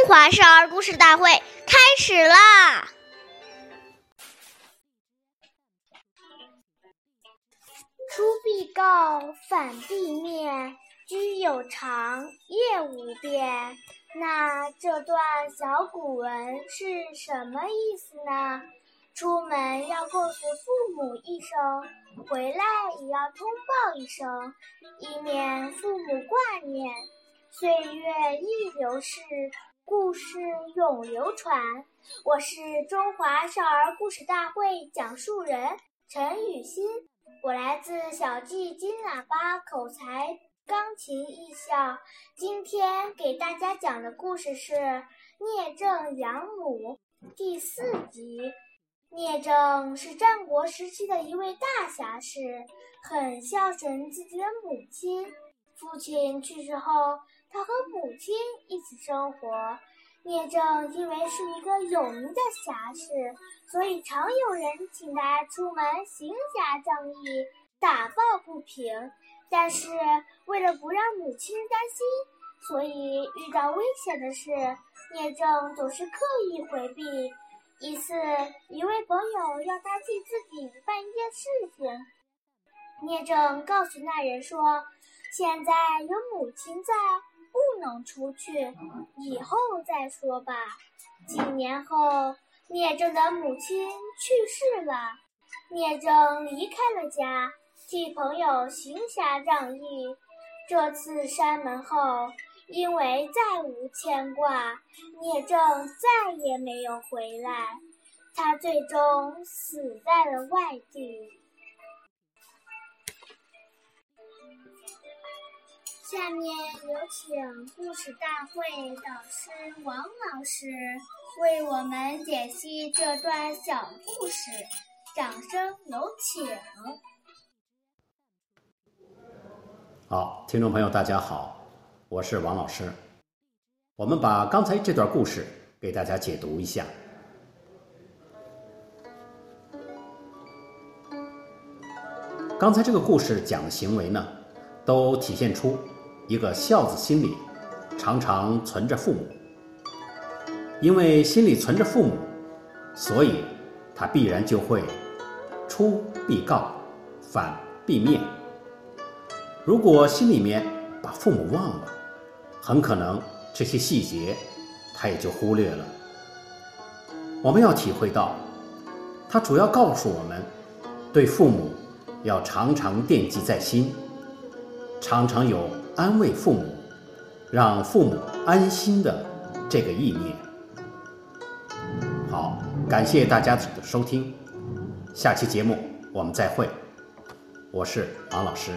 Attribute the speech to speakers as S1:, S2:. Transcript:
S1: 中华少儿故事大会开始啦！出必告，反必面，居有常，业无变。那这段小古文是什么意思呢？出门要告诉父母一声，回来也要通报一声，以免父母挂念。岁月易流逝。故事永流传。我是中华少儿故事大会讲述人陈雨欣，我来自小季金喇叭口才钢琴艺校。今天给大家讲的故事是《聂政养母》第四集。聂政是战国时期的一位大侠士，很孝顺自己的母亲。父亲去世后。他和母亲一起生活。聂政因为是一个有名的侠士，所以常有人请他出门行侠仗义、打抱不平。但是为了不让母亲担心，所以遇到危险的事，聂政总是刻意回避。一次，一位朋友要他替自己办一件事情，聂政告诉那人说：“现在有母亲在。”能出去，以后再说吧。几年后，聂政的母亲去世了，聂政离开了家，替朋友行侠仗义。这次山门后，因为再无牵挂，聂政再也没有回来，他最终死在了外地。下面有请故事大会导师王老师为我们解析这段小故事，掌声有请。
S2: 好，听众朋友，大家好，我是王老师。我们把刚才这段故事给大家解读一下。刚才这个故事讲的行为呢，都体现出。一个孝子心里常常存着父母，因为心里存着父母，所以他必然就会出必告，反必面。如果心里面把父母忘了，很可能这些细节他也就忽略了。我们要体会到，他主要告诉我们，对父母要常常惦记在心，常常有。安慰父母，让父母安心的这个意念。好，感谢大家的收听，下期节目我们再会，我是王老师。